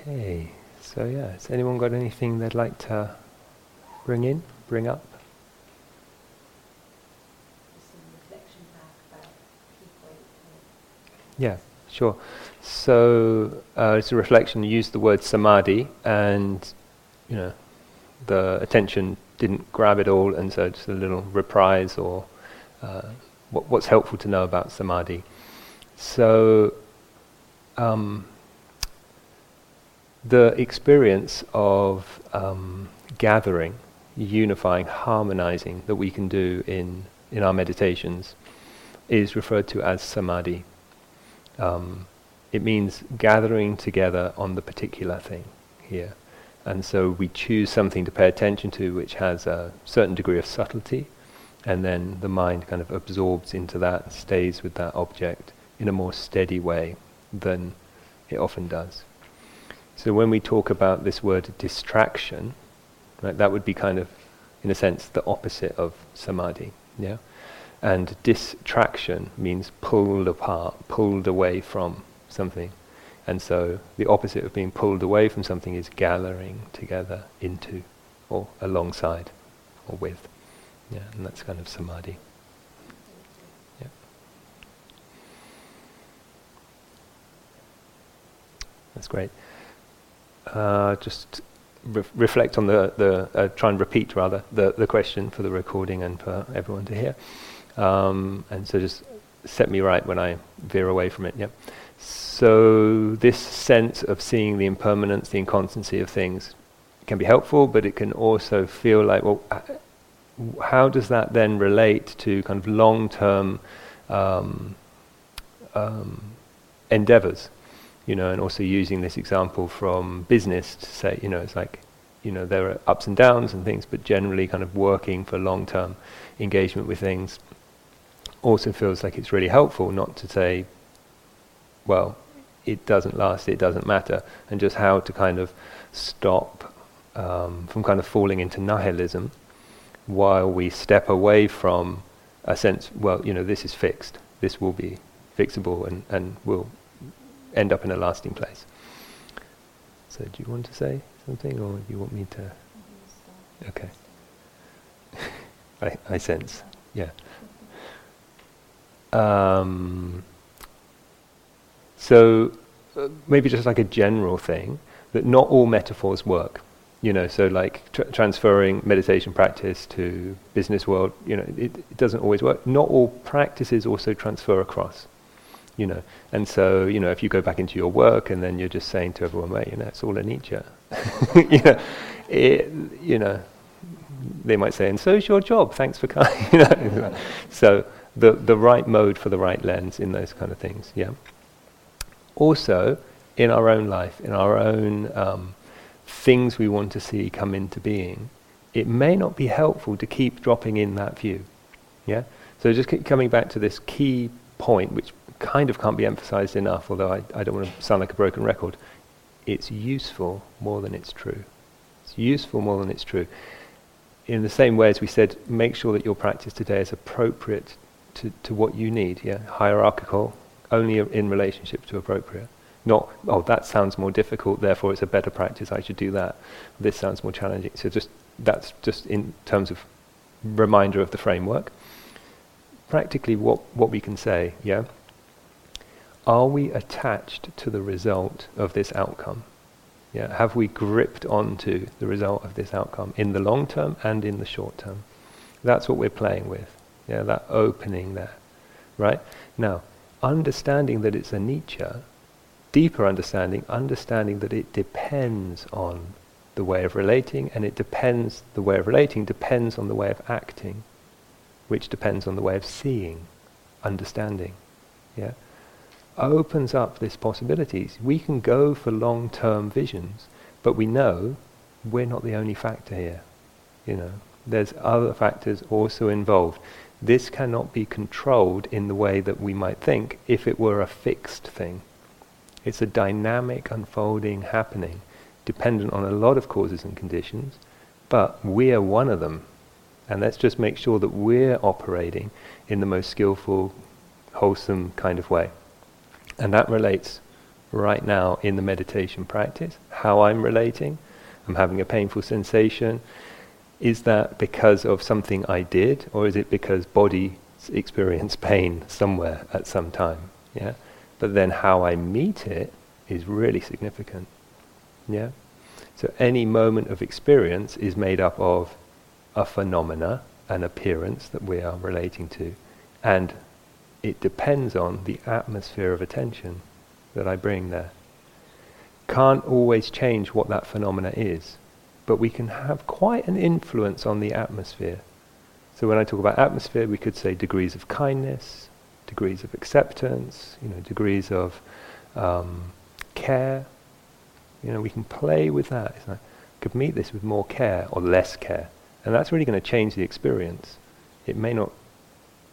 Okay, so yeah, has anyone got anything they'd like to bring in, bring up? Yeah, sure. So uh, it's a reflection. You Use the word samadhi, and you know, the attention didn't grab it all, and so just a little reprise or uh, what, what's helpful to know about samadhi. So. Um, the experience of um, gathering, unifying, harmonizing that we can do in, in our meditations is referred to as samadhi. Um, it means gathering together on the particular thing here. And so we choose something to pay attention to which has a certain degree of subtlety, and then the mind kind of absorbs into that, stays with that object in a more steady way than it often does. So when we talk about this word distraction, right, that would be kind of, in a sense, the opposite of samadhi. Yeah, and distraction means pulled apart, pulled away from something, and so the opposite of being pulled away from something is gathering together into, or alongside, or with. Yeah, and that's kind of samadhi. Yeah. That's great uh, just re- reflect on the, the uh, try and repeat rather the, the question for the recording and for everyone to hear. Um, and so just set me right when I veer away from it. Yep. So this sense of seeing the impermanence, the inconstancy of things can be helpful, but it can also feel like, well, how does that then relate to kind of long-term um, um, endeavors? You know, and also using this example from business to say, you know, it's like, you know, there are ups and downs and things, but generally kind of working for long-term engagement with things also feels like it's really helpful not to say, well, it doesn't last, it doesn't matter, and just how to kind of stop um, from kind of falling into nihilism while we step away from a sense, well, you know, this is fixed, this will be fixable and, and will end up in a lasting place. So, do you want to say something, or do you want me to? Okay. I, I sense, yeah. Um, so, uh, maybe just like a general thing that not all metaphors work. You know, so like tr- transferring meditation practice to business world, you know, it, it doesn't always work. Not all practices also transfer across you know. And so, you know, if you go back into your work and then you're just saying to everyone, well, you know, it's all anicca, you know, it, you know, they might say, and so is your job, thanks for coming, you know. so the, the right mode for the right lens in those kind of things, yeah. Also, in our own life, in our own um, things we want to see come into being, it may not be helpful to keep dropping in that view, yeah. So just keep coming back to this key point, which kind of can't be emphasized enough, although I, I don't want to sound like a broken record. It's useful more than it's true. It's useful more than it's true. In the same way as we said, make sure that your practice today is appropriate to, to what you need. Yeah, hierarchical, only in relationship to appropriate. Not, oh, that sounds more difficult, therefore it's a better practice, I should do that. This sounds more challenging. So just that's just in terms of reminder of the framework. Practically what, what we can say, yeah? Are we attached to the result of this outcome? Yeah, have we gripped onto the result of this outcome in the long term and in the short term? That's what we're playing with. Yeah, that opening there. Right? Now, understanding that it's anicca, deeper understanding, understanding that it depends on the way of relating, and it depends, the way of relating depends on the way of acting, which depends on the way of seeing, understanding. Yeah? Opens up this possibilities. We can go for long-term visions, but we know we're not the only factor here. You know, there's other factors also involved. This cannot be controlled in the way that we might think if it were a fixed thing. It's a dynamic unfolding happening, dependent on a lot of causes and conditions, but we're one of them. And let's just make sure that we're operating in the most skillful, wholesome kind of way. And that relates right now in the meditation practice, how I'm relating. I'm having a painful sensation. Is that because of something I did, or is it because body experienced pain somewhere at some time? Yeah. But then how I meet it is really significant. Yeah. So any moment of experience is made up of a phenomena, an appearance that we are relating to, and it depends on the atmosphere of attention that I bring there. Can't always change what that phenomena is, but we can have quite an influence on the atmosphere. So when I talk about atmosphere, we could say degrees of kindness, degrees of acceptance, you know, degrees of um, care. You know, we can play with that. It's like, could meet this with more care or less care, and that's really going to change the experience. It may not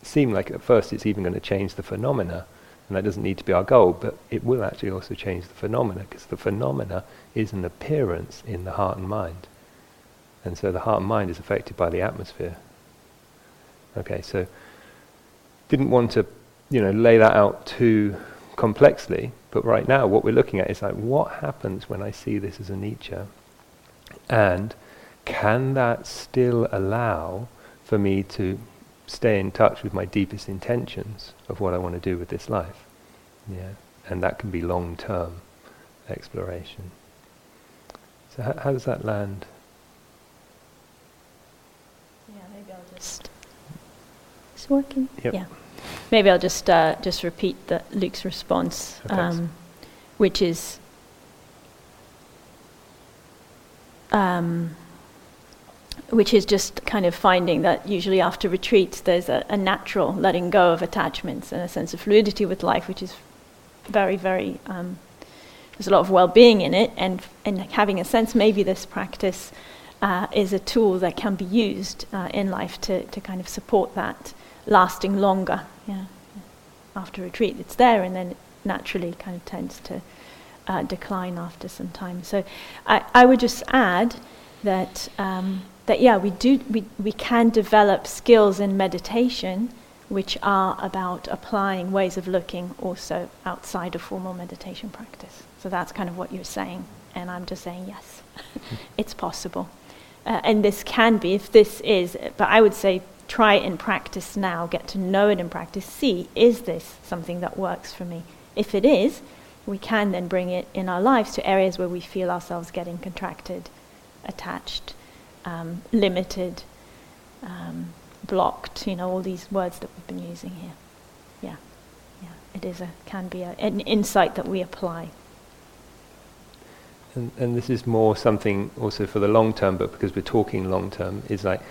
seem like at first it's even going to change the phenomena, and that doesn't need to be our goal, but it will actually also change the phenomena, because the phenomena is an appearance in the heart and mind. And so the heart and mind is affected by the atmosphere. Okay, so didn't want to, you know, lay that out too complexly, but right now what we're looking at is like what happens when I see this as anicca? And can that still allow for me to stay in touch with my deepest intentions of what I want to do with this life. Yeah, and that can be long-term exploration. So how, how does that land? Yeah, maybe I'll just. It's working. Yep. Yeah, maybe I'll just uh, just repeat the Luke's response, Oh, um, which is. Um, which is just kind of finding that usually after retreats there's a, a natural letting go of attachments and a sense of fluidity with life, which is very, very. Um, there's a lot of well-being in it, and and having a sense maybe this practice uh, is a tool that can be used uh, in life to to kind of support that lasting longer. Yeah, after retreat, it's there, and then it naturally kind of tends to uh, decline after some time. So, I, I would just add that um, that yeah, we do we, we can develop skills in meditation which are about applying ways of looking also outside of formal meditation practice. So that's kind of what you're saying, and I'm just saying yes, it's possible, uh, and this can be if this is. But I would say try it in practice now, get to know it in practice, see is this something that works for me. If it is, we can then bring it in our lives to areas where we feel ourselves getting contracted, attached, um, limited, um, blocked, you know, all these words that we've been using here. Yeah, yeah, it is a, can be a, an insight that we apply. And, and this is more something also for the long term, but because we're talking long term, is like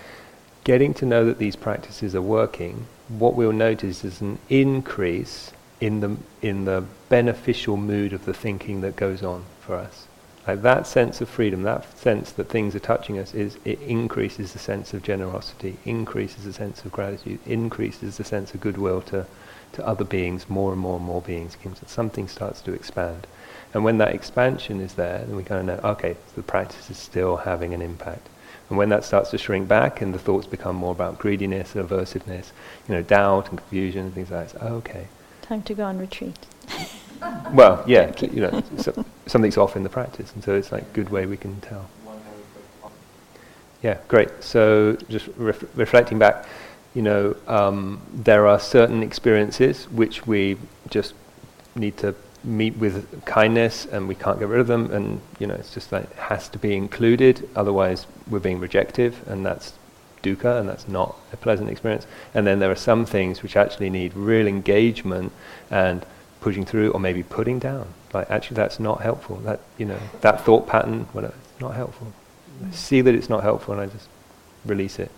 getting to know that these practices are working. What we'll notice is an increase in the in the beneficial mood of the thinking that goes on for us. Like that sense of freedom, that sense that things are touching us, is it increases the sense of generosity, increases the sense of gratitude, increases the sense of goodwill to, to other beings, more and more and more beings. Something starts to expand. And when that expansion is there, then we kind of know, okay, the practice is still having an impact. And when that starts to shrink back and the thoughts become more about greediness, aversiveness, you know, doubt and confusion and things like that, oh, okay. Time to go on retreat. Well, yeah, you know, so, something's off in the practice, and so it's like a good way we can tell. Yeah, great. So just ref- reflecting back, you know, um, there are certain experiences which we just need to meet with kindness, and we can't get rid of them, and you know, it's just like it has to be included. Otherwise, we're being rejective, and that's dukkha, and that's not a pleasant experience. And then there are some things which actually need real engagement and pushing through or maybe putting down. Like actually that's not helpful. That you know, that thought pattern, whatever, it's not helpful. I see that it's not helpful and I just release it.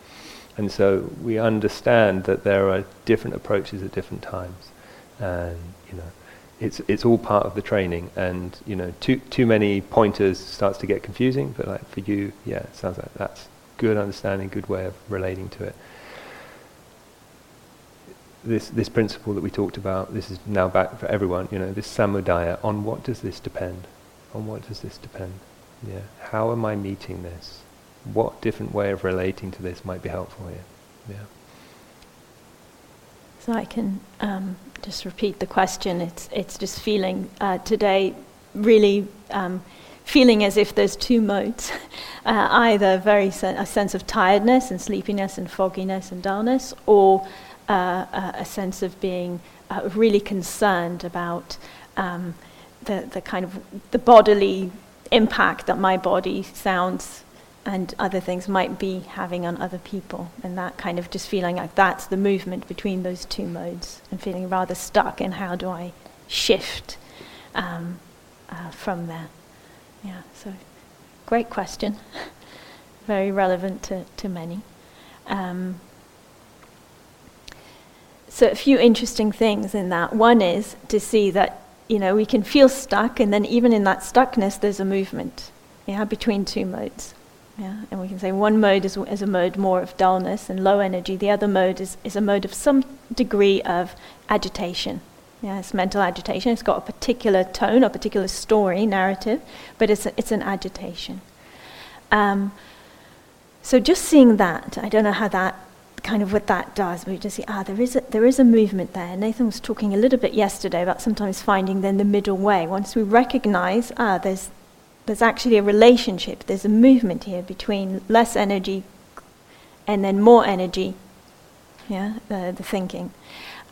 And so we understand that there are different approaches at different times. And, you know, it's it's all part of the training and, you know, too too many pointers starts to get confusing, but like for you, yeah, it sounds like that's good understanding, good way of relating to it this this principle that we talked about, this is now back for everyone, you know, this samudaya, on what does this depend? On what does this depend? Yeah. How am I meeting this? What different way of relating to this might be helpful here? Yeah. So I can um, just repeat the question. It's it's just feeling uh, today really um, feeling as if there's two modes uh, either very sen- a sense of tiredness and sleepiness and fogginess and dullness, or uh, a sense of being uh, really concerned about um, the, the kind of the bodily impact that my body sounds and other things might be having on other people. And that kind of just feeling like that's the movement between those two modes and feeling rather stuck in how do I shift um, uh, from there. Yeah, so great question. Very relevant to, to many. Um, so a few interesting things in that. One is to see that you know we can feel stuck, and then even in that stuckness, there's a movement, yeah, between two modes. Yeah, and we can say one mode is, is a mode more of dullness and low energy. The other mode is, is a mode of some degree of agitation. Yeah, it's mental agitation. It's got a particular tone, a particular story, narrative, but it's, a, it's an agitation. Um, so just seeing that, I don't know how that kind of what that does, you just see, ah, there is a, there is a movement there. Nathan was talking a little bit yesterday about sometimes finding then the middle way. Once we recognize, ah, there's there's actually a relationship, there's a movement here between less energy and then more energy, yeah, the, the thinking.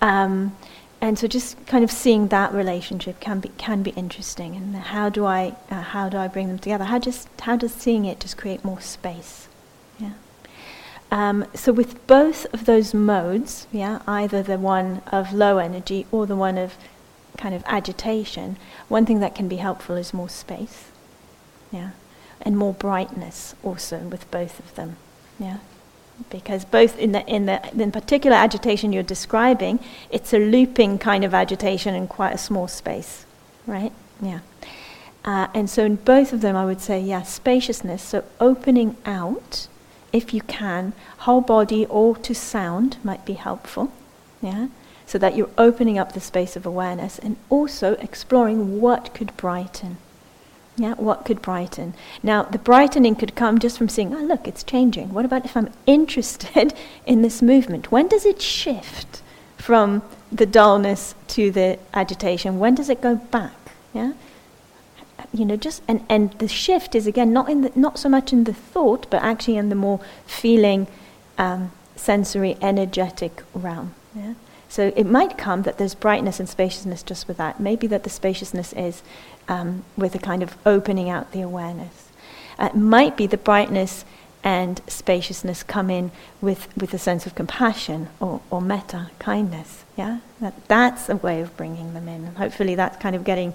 Um, and so just kind of seeing that relationship can be can be interesting and how do I uh, how do I bring them together how just how does seeing it just create more space um, so with both of those modes yeah either the one of low energy or the one of kind of agitation one thing that can be helpful is more space yeah, and more brightness also with both of them, yeah, because both in the in the in particular agitation you're describing, it's a looping kind of agitation in quite a small space, right? Yeah. Uh, and so in both of them, I would say, yeah, spaciousness. So opening out, if you can, whole body or to sound might be helpful. Yeah. So that you're opening up the space of awareness and also exploring what could brighten. Yeah, what could brighten? Now, the brightening could come just from seeing, oh, look, it's changing. What about if I'm interested in this movement? When does it shift from the dullness to the agitation? When does it go back? Yeah? You know, just, and, and the shift is again not, in the, not so much in the thought, but actually in the more feeling, um, sensory, energetic realm. Yeah? So it might come that there's brightness and spaciousness just with that. Maybe that the spaciousness is um, with a kind of opening out the awareness. Uh, it might be the brightness and spaciousness come in with, with a sense of compassion or, or metta, kindness. Yeah, that, that's a way of bringing them in. And hopefully, that's kind of getting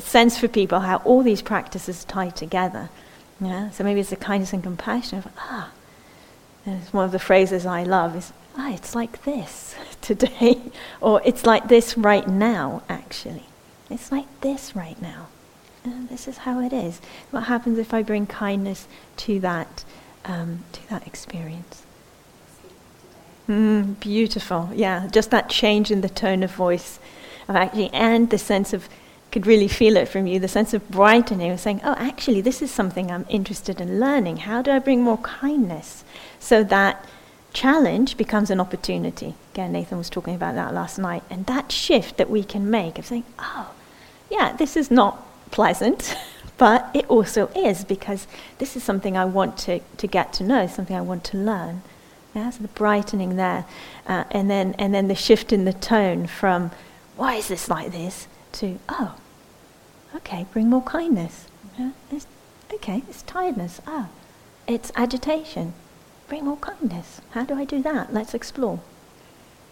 sense for people how all these practices tie together. Yeah, so maybe it's the kindness and compassion of ah. It's one of the phrases I love is ah, it's like this today, or it's like this right now, actually. It's like this right now. And this is how it is. What happens if I bring kindness to that, um, to that experience? Mm, beautiful. Yeah, just that change in the tone of voice, of actually, and the sense of could really feel it from you, the sense of brightening, of saying, "Oh, actually, this is something I'm interested in learning. How do I bring more kindness so that?" challenge becomes an opportunity. Again, Nathan was talking about that last night. And that shift that we can make of saying, oh, yeah, this is not pleasant, but it also is because this is something I want to, to get to know, something I want to learn. Yeah, so the brightening there, uh, and then and then the shift in the tone from why is this like this to oh, okay, bring more kindness. Yeah, it's, okay, it's tiredness. Ah, oh, it's agitation. Bring more kindness. How do I do that? Let's explore.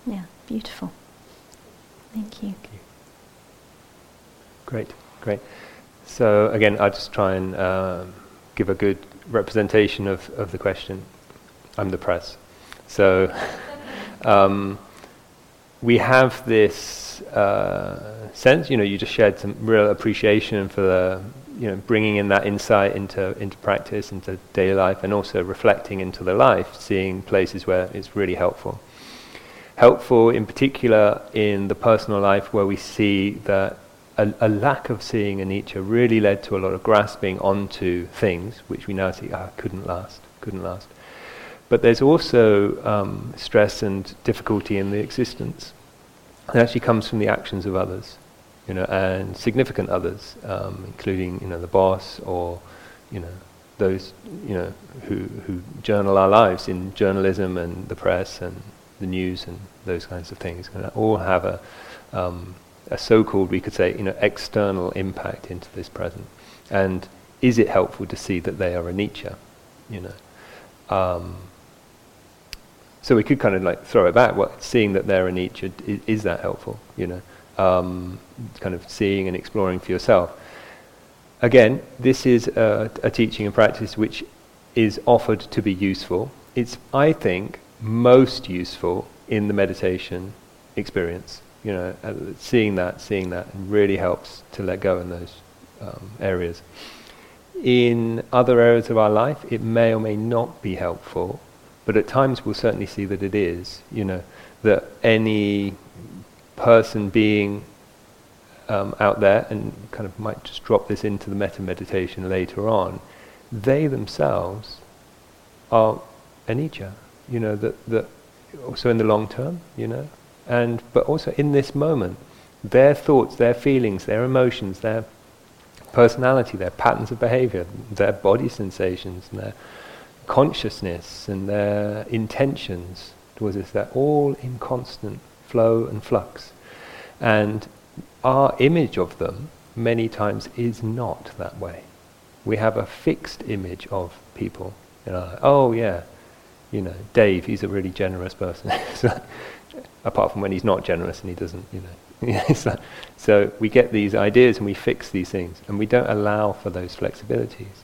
Yeah, beautiful. Thank you. Thank you. Great, great. So again, I'll just try and um, give a good representation of, of the question. I'm the press. So um, we have this uh, sense, you know, you just shared some real appreciation for the, you know, bringing in that insight into, into practice, into daily life, and also reflecting into the life, seeing places where it's really helpful. Helpful in particular in the personal life where we see that a, a, lack of seeing anicca really led to a lot of grasping onto things, which we now see ah, couldn't last, couldn't last. But there's also um, stress and difficulty in the existence. It actually comes from the actions of others. you know, and significant others, um, including you know the boss or you know those you know who who journal our lives in journalism and the press and the news and those kinds of things, and all have a um, a so-called we could say you know external impact into this present, and is it helpful to see that they are anicca, you know? Um, so we could kind of like throw it back. Seeing that they're anicca is, is that helpful? You know, um, kind of seeing and exploring for yourself. Again, this is a, a teaching and practice which is offered to be useful. It's, I think, most useful in the meditation experience. You know, uh, seeing that, seeing that, really helps to let go in those um, areas. In other areas of our life, it may or may not be helpful, but at times we'll certainly see that it is. You know, that any person being um, out there and kind of might just drop this into the metta meditation later on, they themselves are anicca, you know, that, that also in the long term, you know, and but also in this moment, their thoughts, their feelings, their emotions, their personality, their patterns of behavior, their body sensations, and their consciousness and their intentions towards this, they're all in constant flow and flux. And our image of them many times is not that way. We have a fixed image of people. You know, oh yeah, you know, Dave, he's a really generous person. apart from when he's not generous and he doesn't, you know. so we get these ideas and we fix these things, and we don't allow for those flexibilities.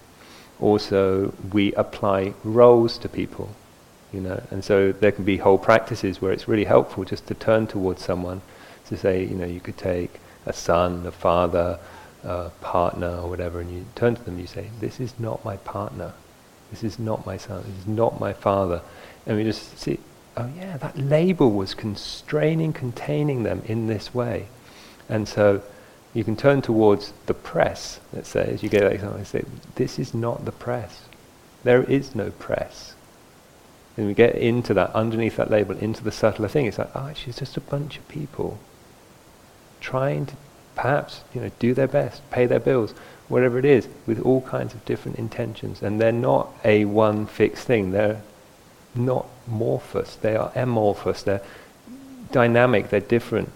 Also, we apply roles to people, you know, and so there can be whole practices where it's really helpful just to turn towards someone to say, you know, you could take a son, a father, a partner, or whatever, and you turn to them you say, This is not my partner. This is not my son. This is not my father. And we just see, oh yeah, that label was constraining, containing them in this way. And so you can turn towards the press, let's say, as you get that example, and say, This is not the press. There is no press. And we get into that, underneath that label, into the subtler thing. It's like, oh, actually, it's just a bunch of people trying to perhaps you know do their best, pay their bills, whatever it is, with all kinds of different intentions, and they're not a one fixed thing. They're not morphous. They are amorphous. They're dynamic. They're different.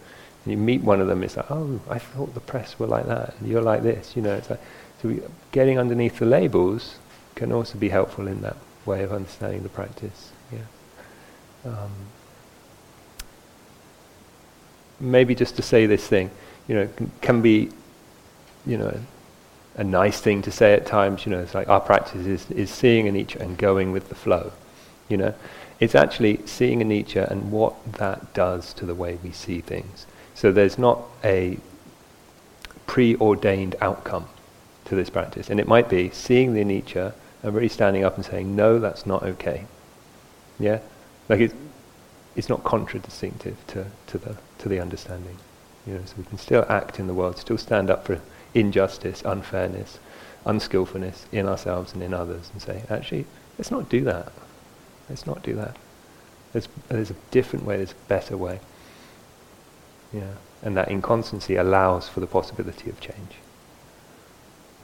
And you meet one of them, it's like, oh, I thought the press were like that, and you're like this. You know, it's like so we, getting underneath the labels can also be helpful in that way of understanding the practice. Yeah. Um, maybe just to say this thing, you know, can, can be, you know, a nice thing to say at times. You know, it's like our practice is, is seeing anicca and going with the flow. You know, it's actually seeing anicca and what that does to the way we see things. So there's not a preordained outcome to this practice, and it might be seeing the anicca and really standing up and saying, "No, that's not okay." Yeah, like it's it's not contradistinctive to, to the to the understanding. You know, so we can still act in the world, still stand up for injustice, unfairness, unskillfulness in ourselves and in others, and say, actually, let's not do that. Let's not do that. There's, there's a different way, there's a better way. Yeah. And that inconstancy allows for the possibility of change.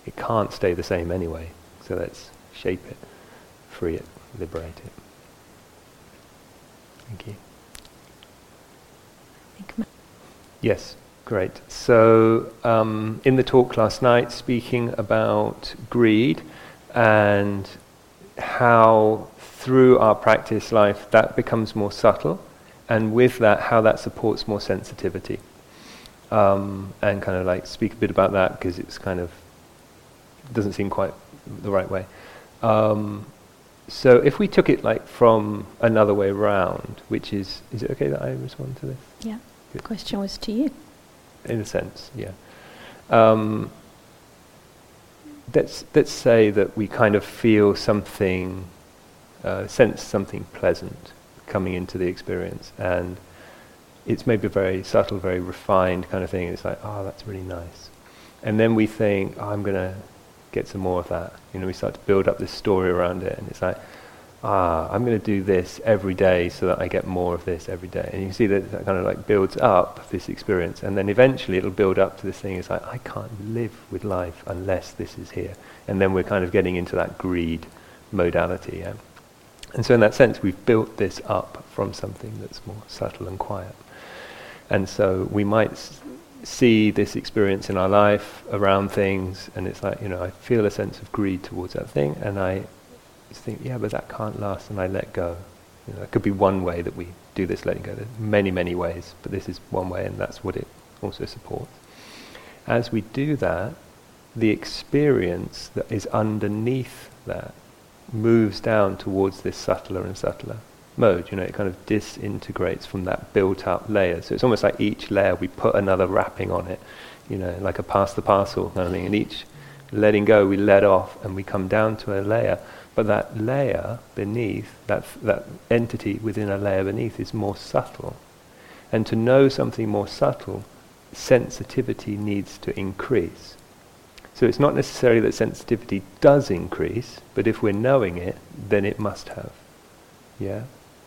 It can't stay the same anyway, so let's shape it, free it, liberate it. Thank you. Yes, great. So, um, in the talk last night, speaking about greed and how through our practice life that becomes more subtle, and with that, how that supports more sensitivity. Um, and kind of like speak a bit about that because it's kind of doesn't seem quite the right way. Um, so if we took it like from another way round, which is, is it okay that I respond to this? Yeah. The question was to you. In a sense, yeah. Um, let's, let's say that we kind of feel something, uh, sense something pleasant coming into the experience, and it's maybe a very subtle, very refined kind of thing. It's like, oh, that's really nice. And then we think, oh, I'm going to get some more of that. You know, we start to build up this story around it, and it's like, ah, I'm going to do this every day so that I get more of this every day. And you see that that kind of like builds up this experience. And then eventually it'll build up to this thing. It's like, I can't live with life unless this is here. And then we're kind of getting into that greed modality. Yeah? And so in that sense, we've built this up from something that's more subtle and quiet. And so we might s- see this experience in our life around things, and it's like, you know, I feel a sense of greed towards that thing, and I think, yeah, but that can't last, and I let go. You know, that could be one way that we do this letting go. There's many, many ways, but this is one way, and that's what it also supports. As we do that, the experience that is underneath that moves down towards this subtler and subtler mode. You know, it kind of disintegrates from that built-up layer. So it's almost like each layer we put another wrapping on it. You know, like a pass the parcel kind of thing. And each letting go, we let off, and we come down to a layer. But that layer beneath, that that entity within a layer beneath, is more subtle. And to know something more subtle, sensitivity needs to increase. So it's not necessarily that sensitivity does increase, but if we're knowing it, then it must have. Yeah?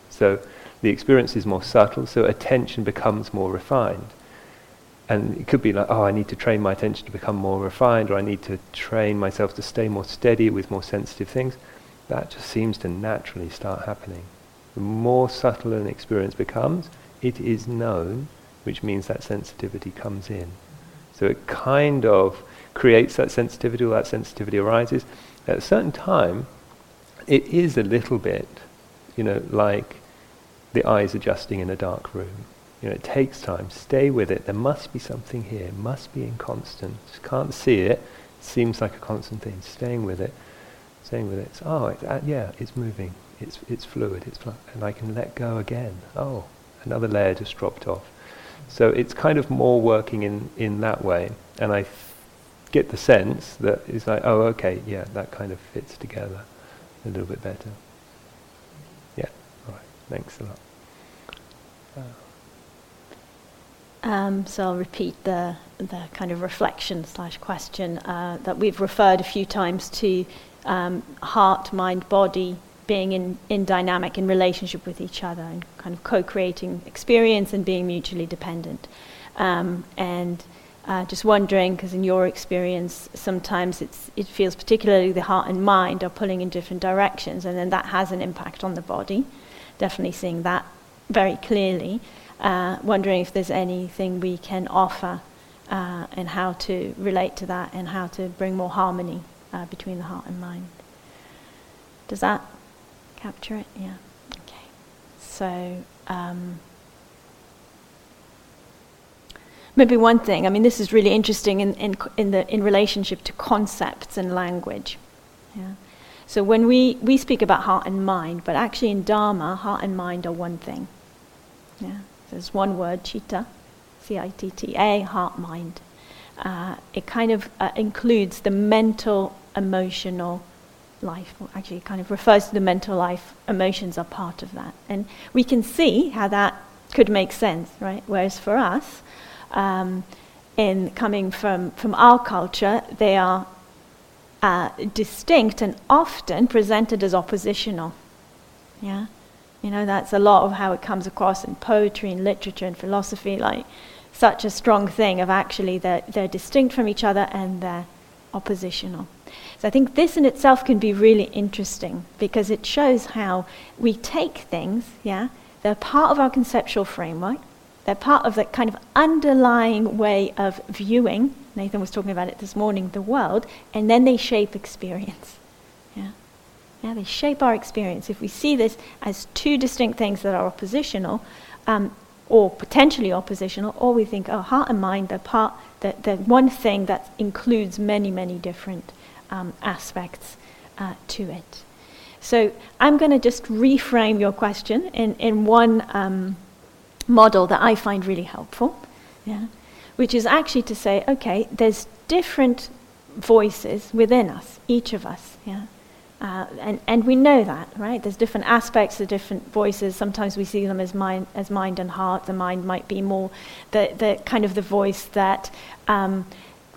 So the experience is more subtle, so attention becomes more refined. And it could be like, oh, I need to train my attention to become more refined, or I need to train myself to stay more steady with more sensitive things. That just seems to naturally start happening. The more subtle an experience becomes, it is known, which means that sensitivity comes in. So it kind of creates that sensitivity, or that sensitivity arises. At a certain time, it is a little bit, you know, like the eyes adjusting in a dark room. You know, it takes time. Stay with it. There must be something here. It must be inconstant. Just can't see it. it. Seems like a constant thing. Staying with it. Staying with it. It's, oh, it's, uh, yeah, it's moving. It's, it's fluid. It's fl- and I can let go again. Oh, another layer just dropped off. So it's kind of more working in, in that way. And I get the sense that it's like, oh, okay, yeah, that kind of fits together a little bit better. Yeah, all right, thanks a lot. Uh, Um, so I'll repeat the, the kind of reflection slash question uh, that we've referred a few times to um, heart, mind, body being in, in dynamic in relationship with each other and kind of co-creating experience and being mutually dependent. Um, and uh, just wondering, because in your experience, sometimes it feels particularly the heart and mind are pulling in different directions, and then that has an impact on the body. Definitely seeing that very clearly. Uh, wondering if there's anything we can offer uh, and how to relate to that and how to bring more harmony uh, between the heart and mind. Does that capture it? Yeah. Okay. So. Um, maybe one thing. I mean, this is really interesting in, in, in, the, in relationship to concepts and language. Yeah. So when we, we speak about heart and mind, but actually in Dharma, heart and mind are one thing. Yeah. There's one word, citta, C-I-T-T-A, heart, mind. Uh, it kind of uh, includes the mental, emotional life. Or actually, it kind of refers to the mental life. Emotions are part of that. And we can see how that could make sense, right? Whereas for us, um, in coming from, from our culture, they are uh, distinct and often presented as oppositional. Yeah, you know that's a lot of how it comes across in poetry and literature and philosophy, like such a strong thing of actually they're, they're distinct from each other and they're oppositional. So I think this in itself can be really interesting because it shows how we take things, yeah, they're part of our conceptual framework, they're part of that kind of underlying way of viewing. Nathan was talking about it this morning, the world, and then they shape experience. Yeah. Yeah, they shape our experience. If we see this as two distinct things that are oppositional, um, or potentially oppositional, or we think, oh, heart and mind, they're part, they're, they're one thing that includes many, many different um, aspects uh, to it. So I'm going to just reframe your question in, in one um, model that I find really helpful, yeah, which is actually to say, okay, there's different voices within us, each of us, yeah. Uh, and, and we know that, right? There's different aspects of different voices. Sometimes we see them as mind, as mind and heart. The mind might be more the, the kind of the voice that um,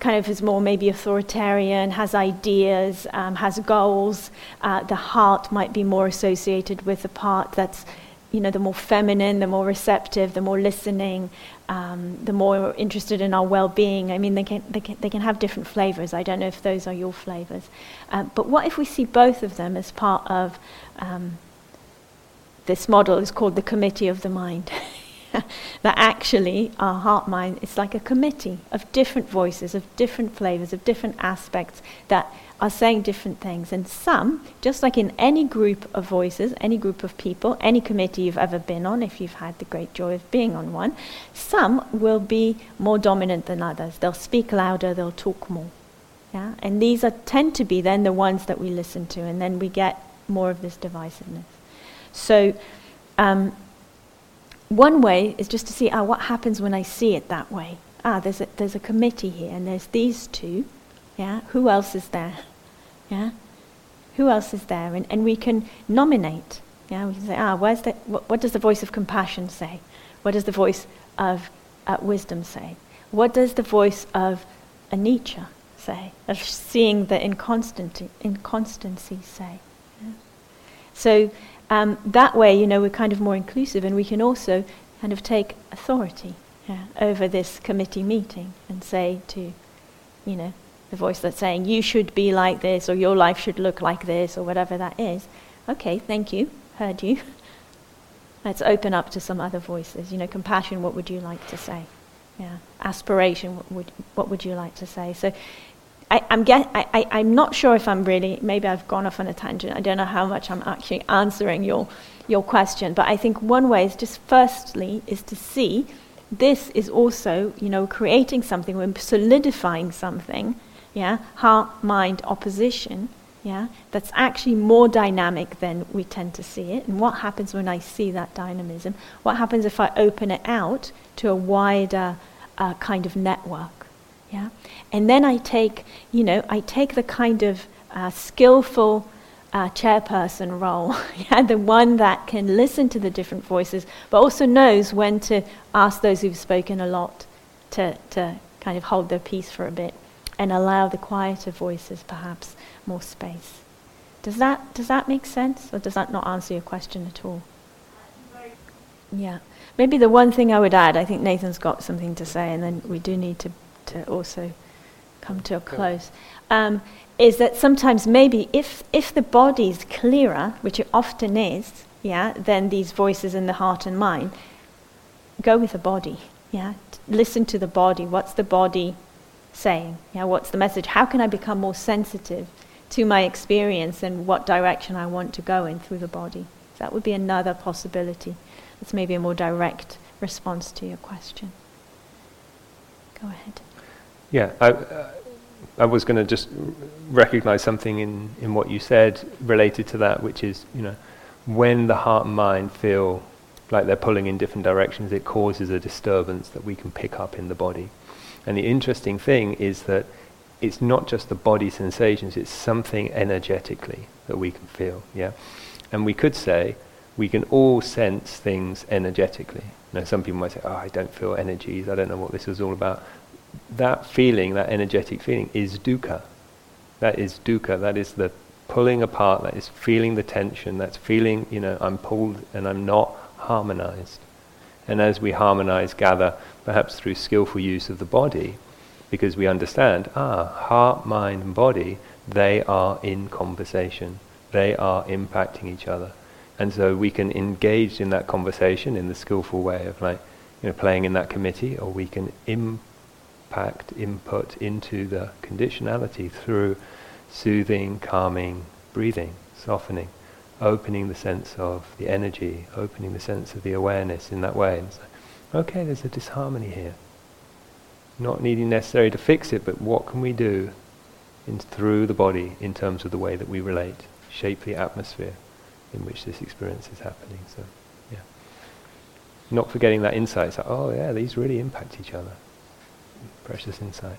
kind of is more maybe authoritarian, has ideas, um, has goals. Uh, the heart might be more associated with the part that's, you know, the more feminine, the more receptive, the more listening, um, the more interested in our well-being. I mean, they can, they can, they can have different flavors. I don't know if those are your flavors. Uh, but what if we see both of them as part of um, this model It's called the committee of the mind? that actually our heart mind is like a committee of different voices, of different flavors, of different aspects that are saying different things. And some, just like in any group of voices, any group of people, any committee you've ever been on, if you've had the great joy of being on one, some will be more dominant than others. They'll speak louder, they'll talk more. Yeah? And these are, tend to be then the ones that we listen to, and then we get more of this divisiveness. So, um, one way is just to see ah, what happens when I see it that way. Ah, there's a, there's a committee here, and there's these two. Yeah, who else is there? Yeah, who else is there? And, and we can nominate. Yeah, we can say, ah, where's the, what, what does the voice of compassion say? What does the voice of uh, wisdom say? What does the voice of anicca say? Of seeing the inconstancy, inconstancy say? Yeah. So um, that way, you know, we're kind of more inclusive and we can also kind of take authority yeah, over this committee meeting and say to, you know, the voice that's saying, you should be like this or your life should look like this or whatever that is. Okay, thank you, heard you. Let's open up to some other voices. You know, compassion, what would you like to say? Yeah. Aspiration, what would, what would you like to say? So I, am get, I, I, I'm not sure if I'm really, maybe I've gone off on a tangent. I don't know how much I'm actually answering your, your question. But I think one way is just firstly is to see this is also, you know, creating something, we're solidifying something, yeah, heart mind opposition, yeah, that's actually more dynamic than we tend to see it. And what happens when I see that dynamism? What happens if I open it out to a wider uh, kind of network? Yeah? And then I take, you know, I take the kind of uh, skillful uh, chairperson role, yeah, the one that can listen to the different voices, but also knows when to ask those who've spoken a lot to, to kind of hold their peace for a bit and allow the quieter voices perhaps more space. Does that, does that make sense, or does that not answer your question at all? Yeah. Maybe the one thing I would add, I think Nathan's got something to say, and then we do need to to also come to a close, um, is that sometimes maybe if, if the body is clearer, which it often is, yeah, then these voices in the heart and mind, go with the body, yeah. Listen to the body. What's the body saying? Yeah, what's the message? How can I become more sensitive to my experience and what direction I want to go in through the body? That would be another possibility. That's maybe a more direct response to your question. Go ahead. Yeah, I, uh, I was going to just recognize something in, in what you said related to that, which is, you know, when the heart and mind feel like they're pulling in different directions, it causes a disturbance that we can pick up in the body. And the interesting thing is that it's not just the body sensations, it's something energetically that we can feel, yeah? And we could say we can all sense things energetically. Now, some people might say, oh, I don't feel energies, I don't know what this is all about that feeling, that energetic feeling, is dukkha. That is dukkha. That is the pulling apart. That is feeling the tension. That's feeling, you know, I'm pulled and I'm not harmonized. And as we harmonize, gather, perhaps through skillful use of the body, because we understand, ah, heart, mind, body, they are in conversation. They are impacting each other. And so we can engage in that conversation in the skillful way of like, you know, playing in that committee, or we can impact input into the conditionality through soothing, calming breathing, softening, opening the sense of the energy, opening the sense of the awareness in that way. Say, okay, there's a disharmony here. Not needing necessarily to fix it, but what can we do in, through the body in terms of the way that we relate, shape the atmosphere in which this experience is happening. So, yeah. Not forgetting that insight. It's like, oh yeah, these really impact each other precious insight.